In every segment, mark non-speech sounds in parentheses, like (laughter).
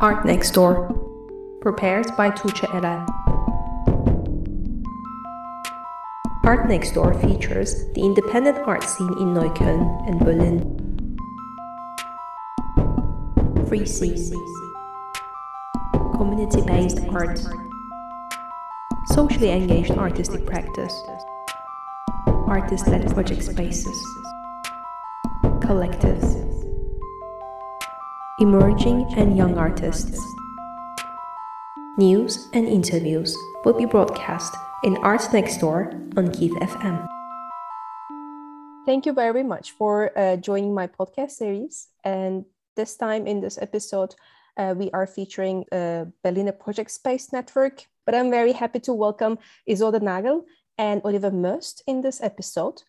Art Next Door, prepared by Tuce Eren. Art Next Door features the independent art scene in Neukölln and Berlin. Free scene, community based art, socially engaged artistic practice, artist led project spaces, emerging and young artists. News and interviews will be broadcast in Art Next Door on Keith FM. Thank you very much for uh, joining my podcast series. And this time in this episode, uh, we are featuring uh, Berliner Project Space Network. But I'm very happy to welcome Isolde Nagel and Oliver Möst in this episode.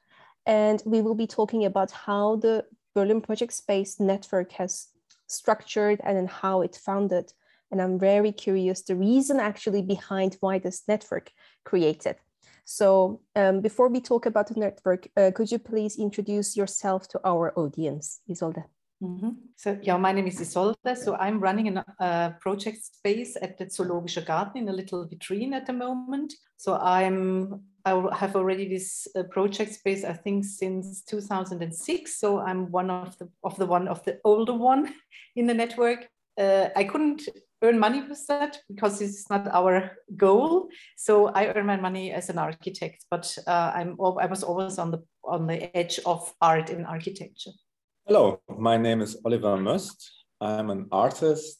And we will be talking about how the Berlin Project Space Network has structured and then how it founded. And I'm very curious the reason actually behind why this network created. So um, before we talk about the network, uh, could you please introduce yourself to our audience, Isolde? Mm-hmm. So yeah, my name is Isolde. So I'm running a uh, project space at the Zoologische Garten in a little vitrine at the moment. So I'm I have already this uh, project space I think since 2006. So I'm one of the of the one of the older one (laughs) in the network. Uh, I couldn't earn money with that because it's not our goal. So I earn my money as an architect, but uh, I'm I was always on the on the edge of art and architecture. Hello, my name is Oliver Möst. I'm an artist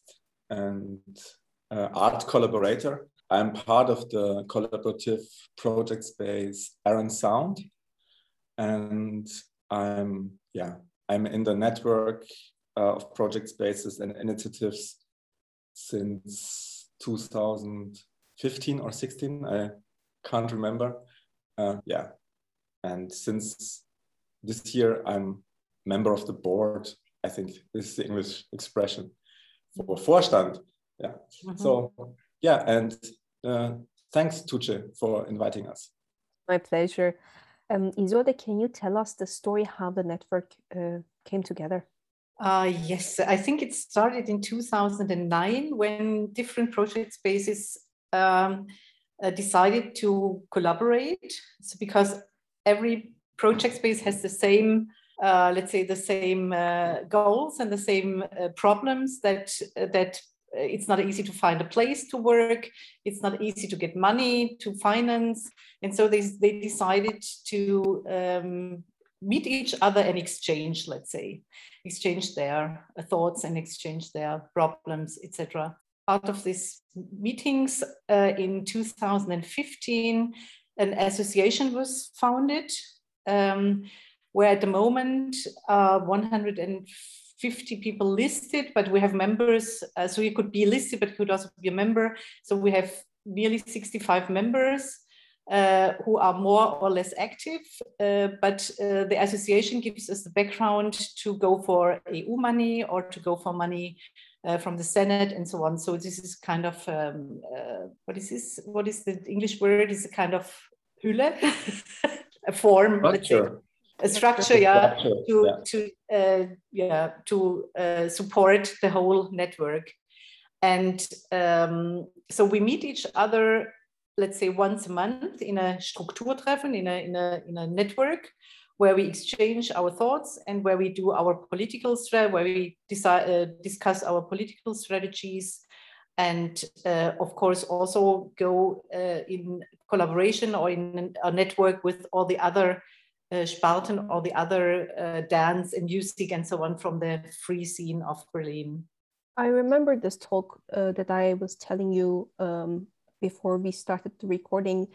and uh, art collaborator. I'm part of the collaborative project space Errant Sound, and I'm yeah I'm in the network uh, of project spaces and initiatives since 2015 or 16. I can't remember. Uh, yeah, and since this year I'm member of the board. I think this is the English expression for Vorstand. Yeah. Mm -hmm. So yeah, and uh, thanks Tuce for inviting us. My pleasure. Um, Isolde, can you tell us the story how the network uh, came together? Uh, yes, I think it started in 2009 when different project spaces um, uh, decided to collaborate. So because every project space has the same uh, let's say the same uh, goals and the same uh, problems that that it's not easy to find a place to work. It's not easy to get money to finance. And so they, they decided to um, meet each other and exchange let's say exchange their thoughts and exchange their problems etc out of these meetings uh, in 2015 an association was founded um, where at the moment uh, 150 people listed, but we have members, uh, so you could be listed, but you could also be a member. So we have nearly 65 members uh, who are more or less active, uh, but uh, the association gives us the background to go for EU money or to go for money uh, from the Senate and so on. So this is kind of, um, what is this? What is the English word? Is a kind of hülle, (laughs) a form. Sure a structure, yeah, to yeah. to uh, yeah to uh, support the whole network. And um, so we meet each other, let's say once a month in a Strukturtreffen, in a in a in a network where we exchange our thoughts and where we do our political strategy, where we decide, uh, discuss our political strategies and uh, of course also go uh, in collaboration or in a network with all the other uh, Sparten or the other uh, dance and music and so on from the free scene of Berlin. I remember this talk uh, that I was telling you um, before we started the recording.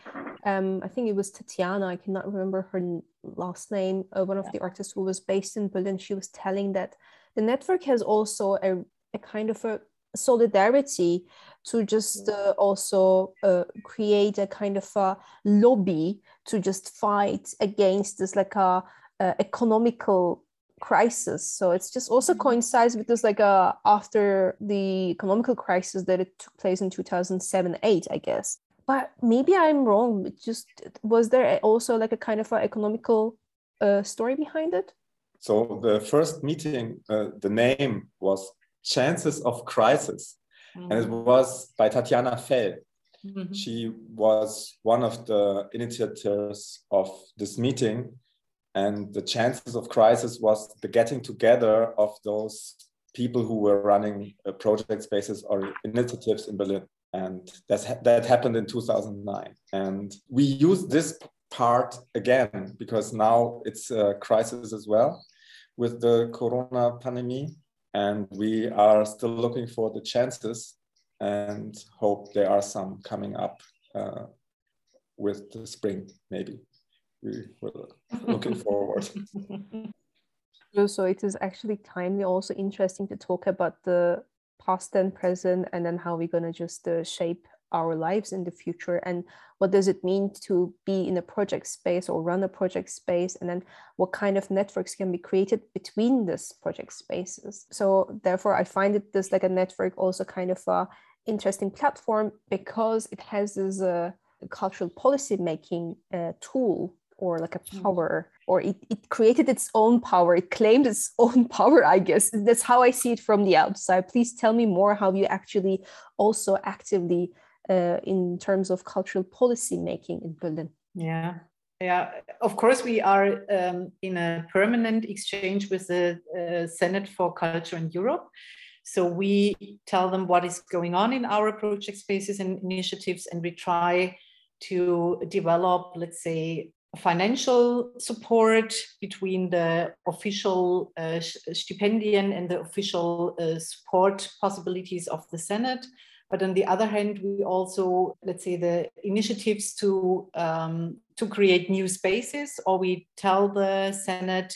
Um, I think it was Tatiana, I cannot remember her last name, uh, one of yeah. the artists who was based in Berlin. She was telling that the network has also a, a kind of a solidarity to just uh, also uh, create a kind of a lobby to just fight against this like a, a economical crisis. So it's just also mm-hmm. coincides with this like uh after the economical crisis that it took place in 2007 8 i guess. But maybe i'm wrong. It just was there also like a kind of a economical uh, story behind it? So the first meeting, uh, the name was Chances of Crisis, mm-hmm. and it was by Tatjana Fell. Mm-hmm. She was one of the initiators of this meeting, and the chances of crisis was the getting together of those people who were running uh, project spaces or initiatives in Berlin. And that's, that happened in 2009. And we used this part again because now it's a crisis as well with the corona pandemic. And we are still looking for the chances and hope there are some coming up uh, with the spring, maybe we were (laughs) looking forward. So it is actually timely, also interesting to talk about the past and present, and then how we're gonna just uh, shape our lives in the future, and what does it mean to be in a project space or run a project space, and then what kind of networks can be created between these project spaces. So therefore, I find it this like a network also kind of a interesting platform because it has this uh, cultural policy making uh, tool or like a mm. power or it, it created its own power it claimed its (laughs) own power i guess that's how i see it from the outside please tell me more how you actually also actively uh, in terms of cultural policy making in berlin. Yeah. Yeah. Of course we are um, in a permanent exchange with the uh, senate for culture in europe. So we tell them what is going on in our project spaces and initiatives and we try to develop let's say financial support between the official uh, stipendium and the official uh, support possibilities of the Senate. But on the other hand, we also, let's say, the initiatives to um, to create new spaces, or we tell the Senate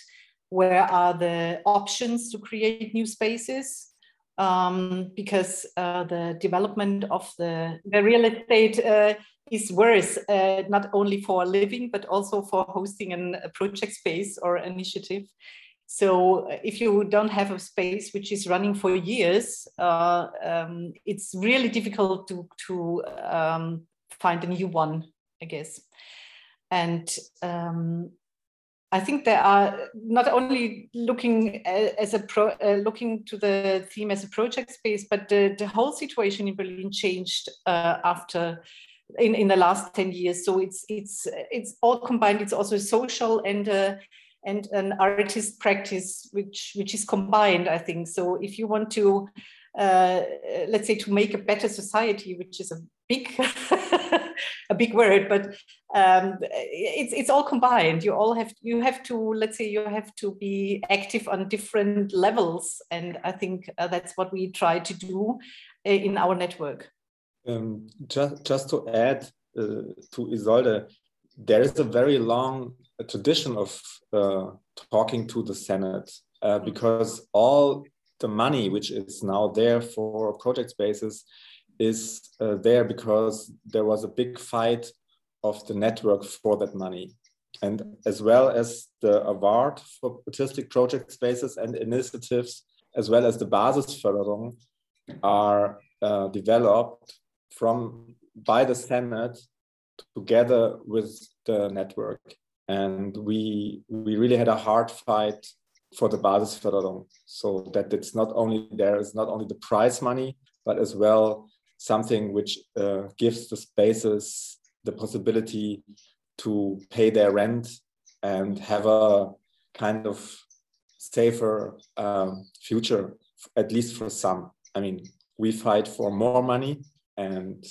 where are the options to create new spaces, um, because uh, the development of the, the real estate uh, is worse, uh, not only for living, but also for hosting an, a project space or initiative. So uh, if you don't have a space which is running for years, uh, um, it's really difficult to, to um, find a new one, I guess. And um, I think there are not only looking uh, as a pro, uh, looking to the theme as a project space, but the, the whole situation in Berlin changed uh, after in, in the last 10 years. So it's it's it's all combined. It's also social and uh, and an artist practice which which is combined, I think. So if you want to uh, let's say to make a better society, which is a big (laughs) a big word, but um, it's it's all combined. You all have you have to let's say you have to be active on different levels, and I think uh, that's what we try to do uh, in our network. Um, just, just to add uh, to Isolde, there is a very long tradition of uh, talking to the Senate uh, mm-hmm. because all the money which is now there for project spaces is uh, there because there was a big fight of the network for that money. And as well as the award for artistic project spaces and initiatives, as well as the Basisförderung, are uh, developed from by the Senate together with the network. And we we really had a hard fight for the Basisförderung, so that it's not only there is not only the prize money, but as well something which uh, gives the spaces the possibility to pay their rent and have a kind of safer um, future, at least for some. I mean, we fight for more money and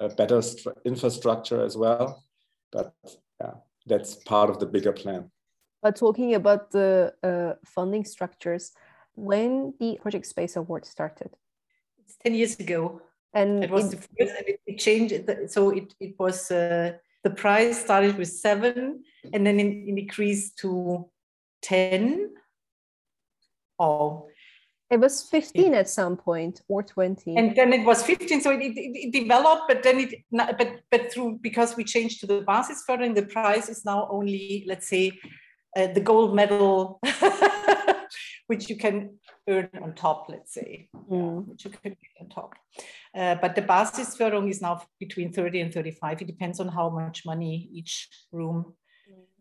a better infrastructure as well. But that's part of the bigger plan. But talking about the uh, funding structures, when the Project Space Award started? It's 10 years ago. And it was it, the first, and it, it changed. So it, it was uh, the prize started with seven and then it, it increased to 10. Oh, it was 15 at some point or 20. And then it was 15. So it, it, it developed, but then it, but, but through, because we changed to the basis Basisförderung, the prize is now only, let's say, uh, the gold medal, (laughs) which you can earn on top, let's say, mm. which you can get on top. Uh, but the basis Basisförderung is now between 30 and 35. It depends on how much money each room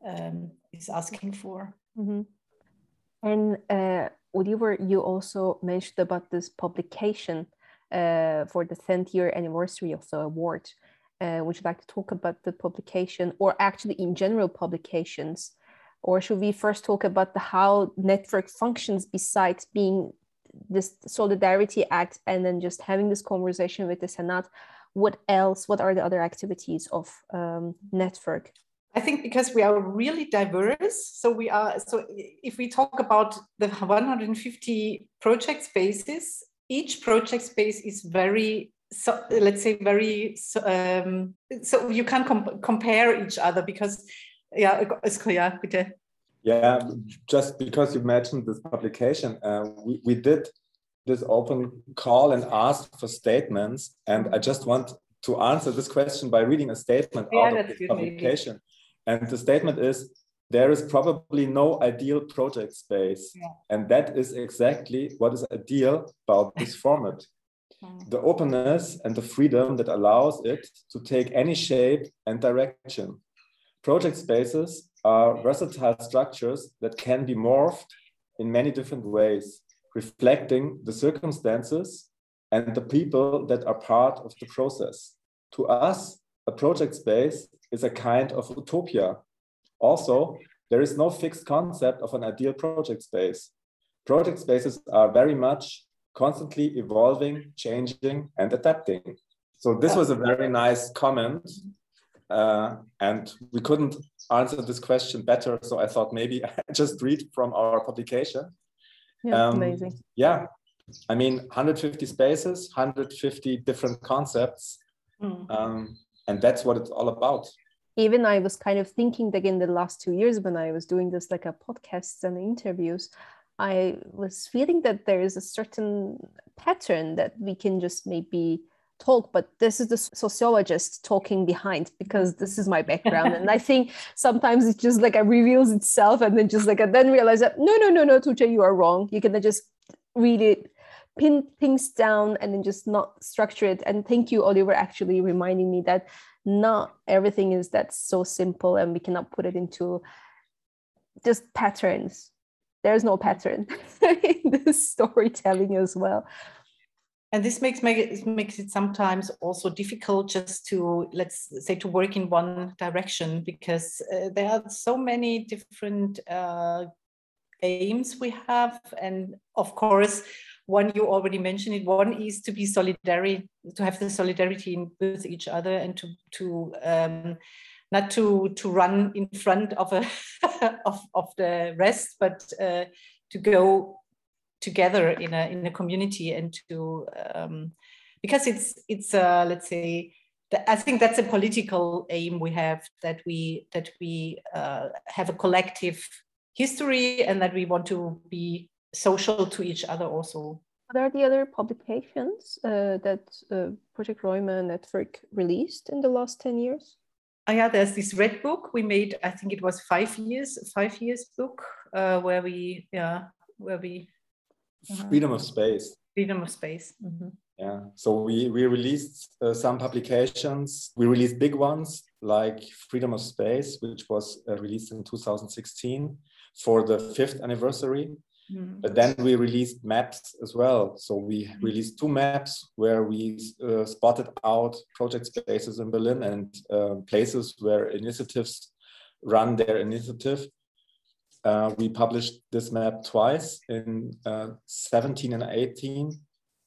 um, is asking for. Mm-hmm. And uh, Oliver, you also mentioned about this publication uh, for the 10th year anniversary of the award. Uh, would you like to talk about the publication or actually in general publications? Or should we first talk about the how network functions besides being this Solidarity Act and then just having this conversation with the Senate? What else? What are the other activities of um, network? I think because we are really diverse. So we are. So if we talk about the 150 project spaces, each project space is very so let's say very so, um, so you can com compare each other because yeah yeah bitte. yeah just because you mentioned this publication uh, we, we did this open call and asked for statements and i just want to answer this question by reading a statement yeah, out of the publication maybe. And the statement is there is probably no ideal project space. Yeah. And that is exactly what is ideal about this format. Mm. The openness and the freedom that allows it to take any shape and direction. Project spaces are versatile structures that can be morphed in many different ways, reflecting the circumstances and the people that are part of the process. To us, a project space is a kind of utopia also, there is no fixed concept of an ideal project space. Project spaces are very much constantly evolving, changing, and adapting. So this was a very nice comment. Uh, and we couldn't answer this question better. So I thought maybe (laughs) I just read from our publication. Yeah, um, amazing. Yeah. I mean, 150 spaces, 150 different concepts. Mm. Um, and that's what it's all about even I was kind of thinking that in the last two years when I was doing this like a podcasts and interviews, I was feeling that there is a certain pattern that we can just maybe talk, but this is the sociologist talking behind because this is my background. and I (laughs) think sometimes it just like it reveals itself and then just like I then realize that no, no, no, no, Tuce, you are wrong. You can just read it, pin things down and then just not structure it. And thank you, Oliver, actually reminding me that not everything is that so simple and we cannot put it into just patterns. There's no pattern (laughs) in this storytelling as well. And this makes make it makes it sometimes also difficult just to let's say to work in one direction because uh, there are so many different uh, aims we have. And of course one you already mentioned it one is to be solidarity to have the solidarity with each other and to to um, not to to run in front of a (laughs) of, of the rest but uh, to go together in a in a community and to um, because it's it's uh, let's say I think that's a political aim we have that we that we uh, have a collective history and that we want to be social to each other also. What are the other publications uh, that uh, Project Räume Network released in the last 10 years? Oh, yeah, there's this red book we made, I think it was five years, five years book uh, where we, yeah, where we. -huh. Freedom of space. Freedom of space. Mm -hmm. Yeah, so we, we released uh, some publications. We released big ones like Freedom of Space, which was uh, released in 2016 for the fifth anniversary. Mm. But then we released maps as well. So we mm. released two maps where we uh, spotted out project spaces in Berlin and uh, places where initiatives run their initiative. Uh, we published this map twice in uh, 17 and 18,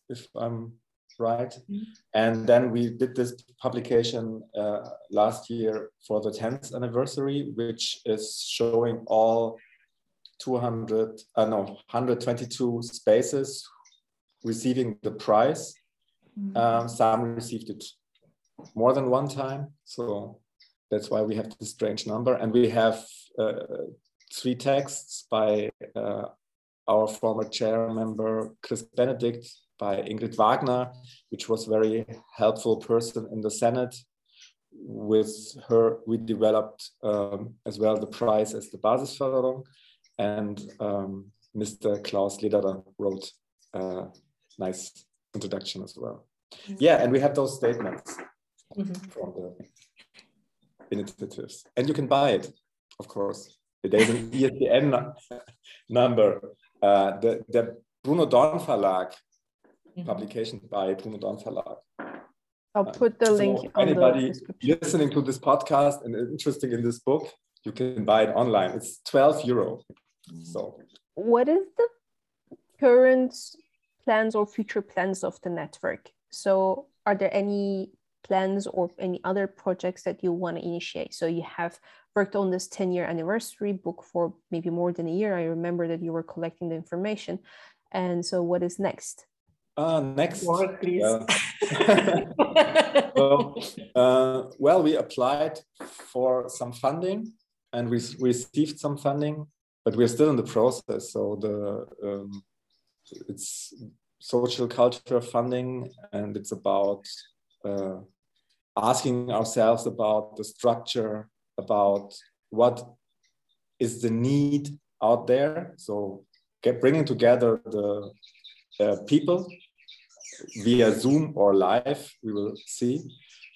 if I'm right. Mm. And then we did this publication uh, last year for the 10th anniversary, which is showing all 200, uh, no, 122 spaces receiving the prize. Mm-hmm. Um, some received it more than one time. So that's why we have this strange number. And we have uh, three texts by uh, our former chair member, Chris Benedict, by Ingrid Wagner, which was a very helpful person in the Senate. With her, we developed um, as well the prize as the Basisförderung and um, Mr. Klaus Lederer wrote a nice introduction as well. Mm-hmm. Yeah, and we have those statements mm -hmm. from the initiatives, and you can buy it, of course. there's an ISBN (laughs) number. Uh, the, the Bruno Dorn Verlag mm-hmm. publication by Bruno Dorn Verlag. I'll put the so link. anybody listening to this podcast and interested in this book, you can buy it online. It's 12 euro. So, what is the current plans or future plans of the network? So, are there any plans or any other projects that you want to initiate? So, you have worked on this 10 year anniversary book for maybe more than a year. I remember that you were collecting the information. And so, what is next? Uh, next, More, please. Uh, (laughs) well, uh, well, we applied for some funding and we received some funding, but we're still in the process. So the um, it's social culture funding, and it's about uh, asking ourselves about the structure, about what is the need out there. So get bringing together the uh, people via Zoom or live, we will see,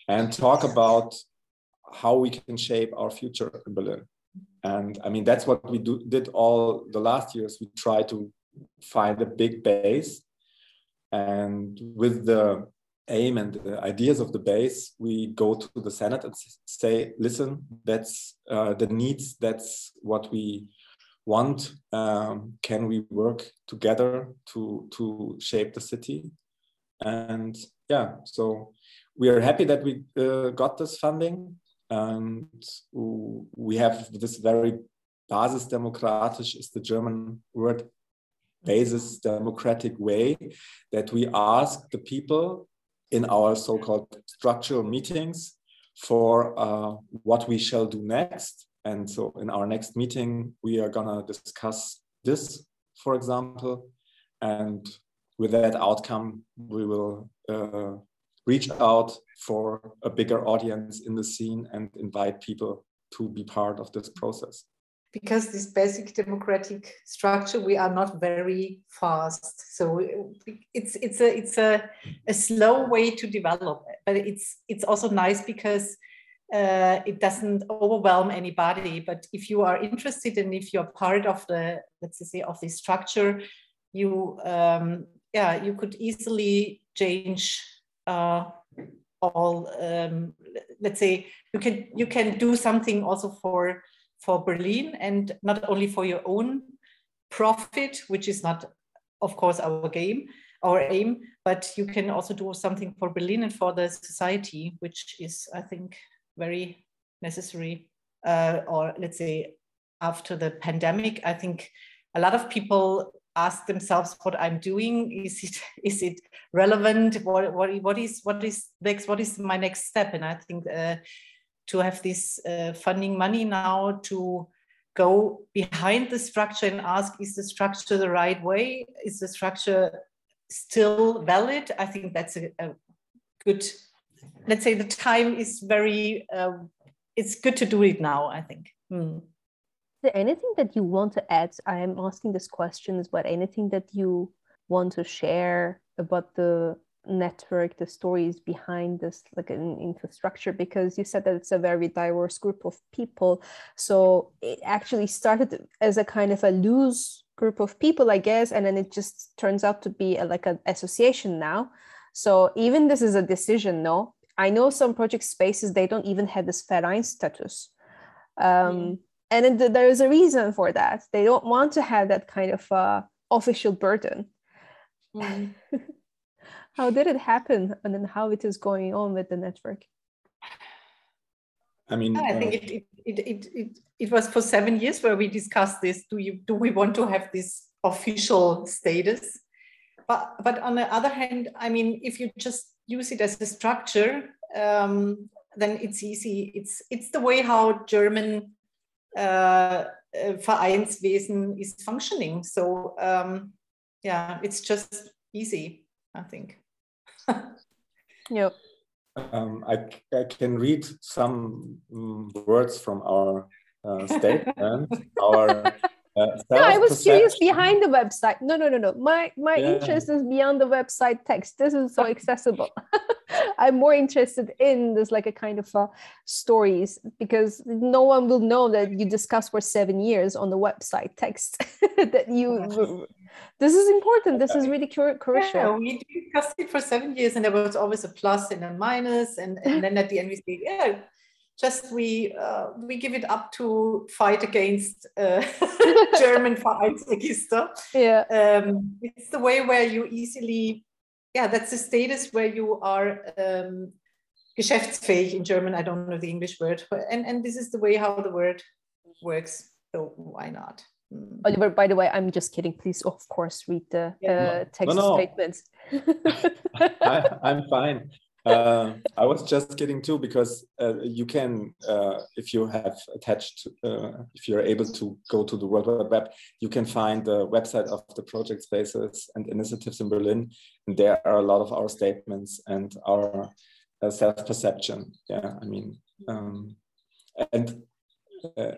and talk about how we can shape our future in Berlin. And I mean, that's what we do, did all the last years. We try to find a big base. And with the aim and the ideas of the base, we go to the Senate and say, listen, that's uh, the needs, that's what we want. Um, can we work together to, to shape the city? And yeah, so we are happy that we uh, got this funding. And we have this very basisdemokratisch is the German word, basis democratic way that we ask the people in our so-called structural meetings for uh, what we shall do next. And so in our next meeting, we are gonna discuss this, for example, and with that outcome, we will uh, reach out for a bigger audience in the scene and invite people to be part of this process. Because this basic democratic structure, we are not very fast. So it's it's a it's a, a slow way to develop, but it's it's also nice because uh, it doesn't overwhelm anybody. But if you are interested and if you're part of the let's say of the structure, you um, yeah, you could easily change uh, all. Um, let's say you can you can do something also for for Berlin and not only for your own profit, which is not, of course, our game, our aim, but you can also do something for Berlin and for the society, which is, I think, very necessary. Uh, or let's say, after the pandemic, I think a lot of people ask themselves what I'm doing. Is it is it relevant? What what what is what is next? What is my next step? And I think uh, to have this uh, funding money now to go behind the structure and ask is the structure the right way? Is the structure still valid? I think that's a, a good. Let's say the time is very. Uh, it's good to do it now. I think. Hmm there anything that you want to add? I am asking this questions, but anything that you want to share about the network, the stories behind this like an infrastructure? Because you said that it's a very diverse group of people. So it actually started as a kind of a loose group of people, I guess, and then it just turns out to be a, like an association now. So even this is a decision, no? I know some project spaces they don't even have this Verein status. Um, mm and there is a reason for that. They don't want to have that kind of uh, official burden. Mm. (laughs) how did it happen? And then how it is going on with the network? I mean i think uh, it, it, it, it, it, it was for seven years where we discussed this. Do you do we want to have this official status? But but on the other hand i mean if you just use it as a structure um, then it's easy. It's it's the way how german uh, uh, Vereinswesen is functioning. So um, yeah, it's just easy, I think. (laughs) yep. Um, I, I can read some um, words from our uh, statement. (laughs) our uh, no, I was curious behind the website. No, no, no, no. My my yeah. interest is beyond the website text. This is so accessible. (laughs) I'm more interested in this like a kind of uh, stories because no one will know that you discussed for seven years on the website text (laughs) that you. This is important. This is really crucial. Yeah, we discussed it for seven years, and there was always a plus and a minus, and, and then at the end we say, (laughs) yeah, just we uh, we give it up to fight against uh, (laughs) German Vereinsregister. Yeah, um, it's the way where you easily, yeah, that's the status where you are um, geschäftsfähig in German. I don't know the English word, and and this is the way how the word works. So why not? Mm. Oliver, by the way, I'm just kidding. Please, of course, read the yeah. uh, text no, no. statements. (laughs) I, I'm fine uh, I was just kidding too because uh, you can, uh, if you have attached, uh, if you're able to go to the World Wide Web, you can find the website of the project spaces and initiatives in Berlin, and there are a lot of our statements and our uh, self-perception. Yeah, I mean, um, and. Uh,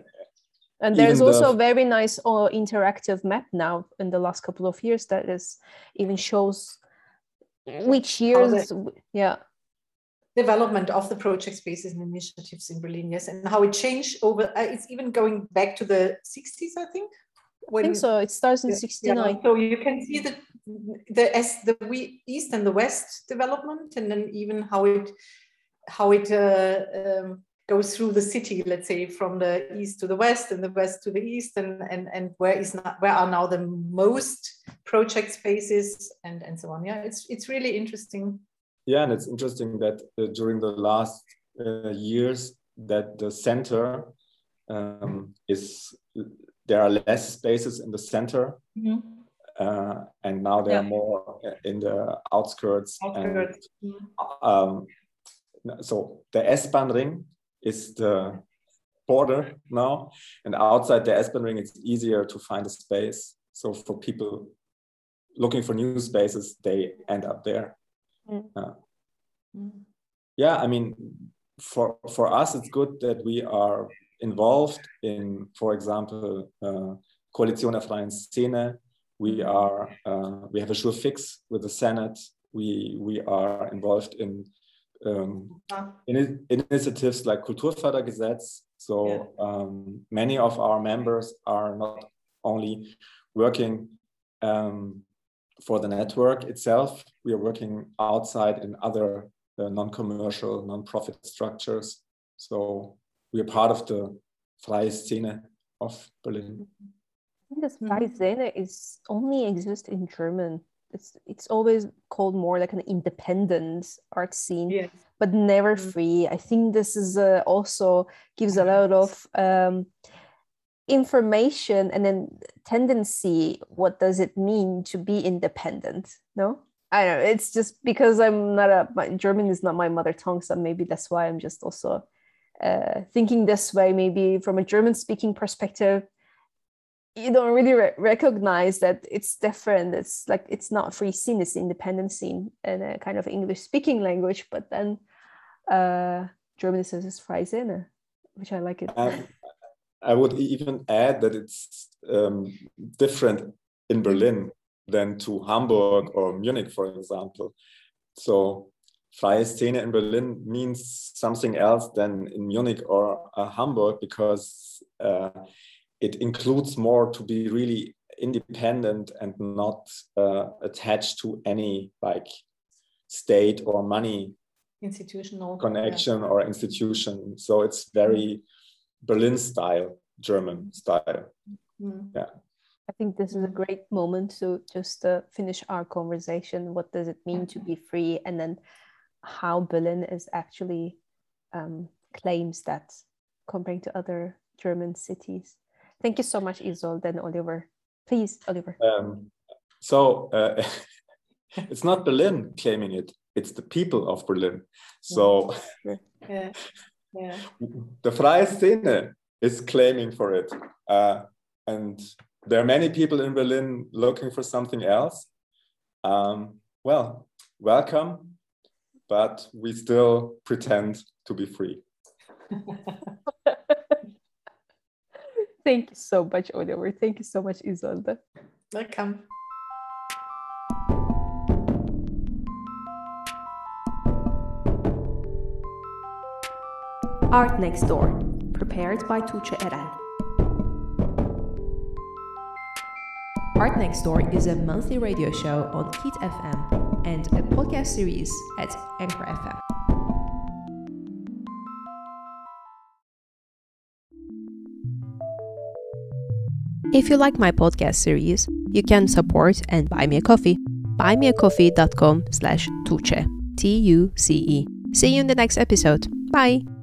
and there's also the, a very nice uh, interactive map now in the last couple of years that is even shows which years yeah development of the project spaces and initiatives in Berlin, yes, and how it changed over. Uh, it's even going back to the 60s, I think. When, I think so. It starts in yeah, 69. so you can see the the S, the we, east and the west development, and then even how it how it uh, um, goes through the city. Let's say from the east to the west and the west to the east, and and and where is not where are now the most project spaces and and so on. Yeah, it's it's really interesting yeah, and it's interesting that uh, during the last uh, years that the center um, is there are less spaces in the center, mm-hmm. uh, and now there yeah. are more in the outskirts. outskirts. And, um, so the S-Bahn ring is the border now, and outside the S-Bahn ring, it's easier to find a space. So for people looking for new spaces, they end up there. Mm. Uh, yeah, I mean, for for us, it's good that we are involved in, for example, uh, Koalition der Freien Szene. We are uh, we have a jour fixe with the Senate. We we are involved in um, in initiatives like Kulturfördergesetz. So yeah. um, many of our members are not only working um, for the network itself, we are working outside in other uh, non-commercial, non-profit structures. So we are part of the Freie Szene of Berlin. I think this Freie Szene is only exists in German. It's it's always called more like an independent art scene, yes. but never mm-hmm. free. I think this is uh, also gives a lot of um, information and then tendency. What does it mean to be independent? No I don't know. It's just because I'm not a my German is not my mother tongue, so maybe that's why I'm just also uh, thinking this way. Maybe from a German speaking perspective, you don't really re- recognize that it's different. It's like it's not free scene; it's independent scene in a kind of English speaking language. But then uh, German says it's Freie Szene, which I like it. Um, I would even add that it's um, different in Berlin than to Hamburg or Munich, for example. So freie Szene in Berlin means something else than in Munich or uh, Hamburg because uh, it includes more to be really independent and not uh, attached to any like state or money institutional connection yeah. or institution. So it's very Berlin style, German style. Mm. Yeah. I think this is a great moment to just uh, finish our conversation. What does it mean to be free? And then how Berlin is actually um, claims that comparing to other German cities. Thank you so much, Isolde and Oliver. Please, Oliver. Um, so uh, (laughs) it's not Berlin claiming it, it's the people of Berlin. So yeah. Yeah. the Freie Szene is claiming for it. Uh, and there are many people in Berlin looking for something else. Um, well, welcome, but we still pretend to be free. (laughs) Thank you so much, Oliver. Thank you so much, Isolde. Welcome. Art Next Door, prepared by Tuce Eren. Art Next Door is a monthly radio show on Kit FM and a podcast series at Anchor FM. If you like my podcast series, you can support and buy me a coffee. Buymeacoffee.com slash tuce. T-U-C-E. See you in the next episode. Bye!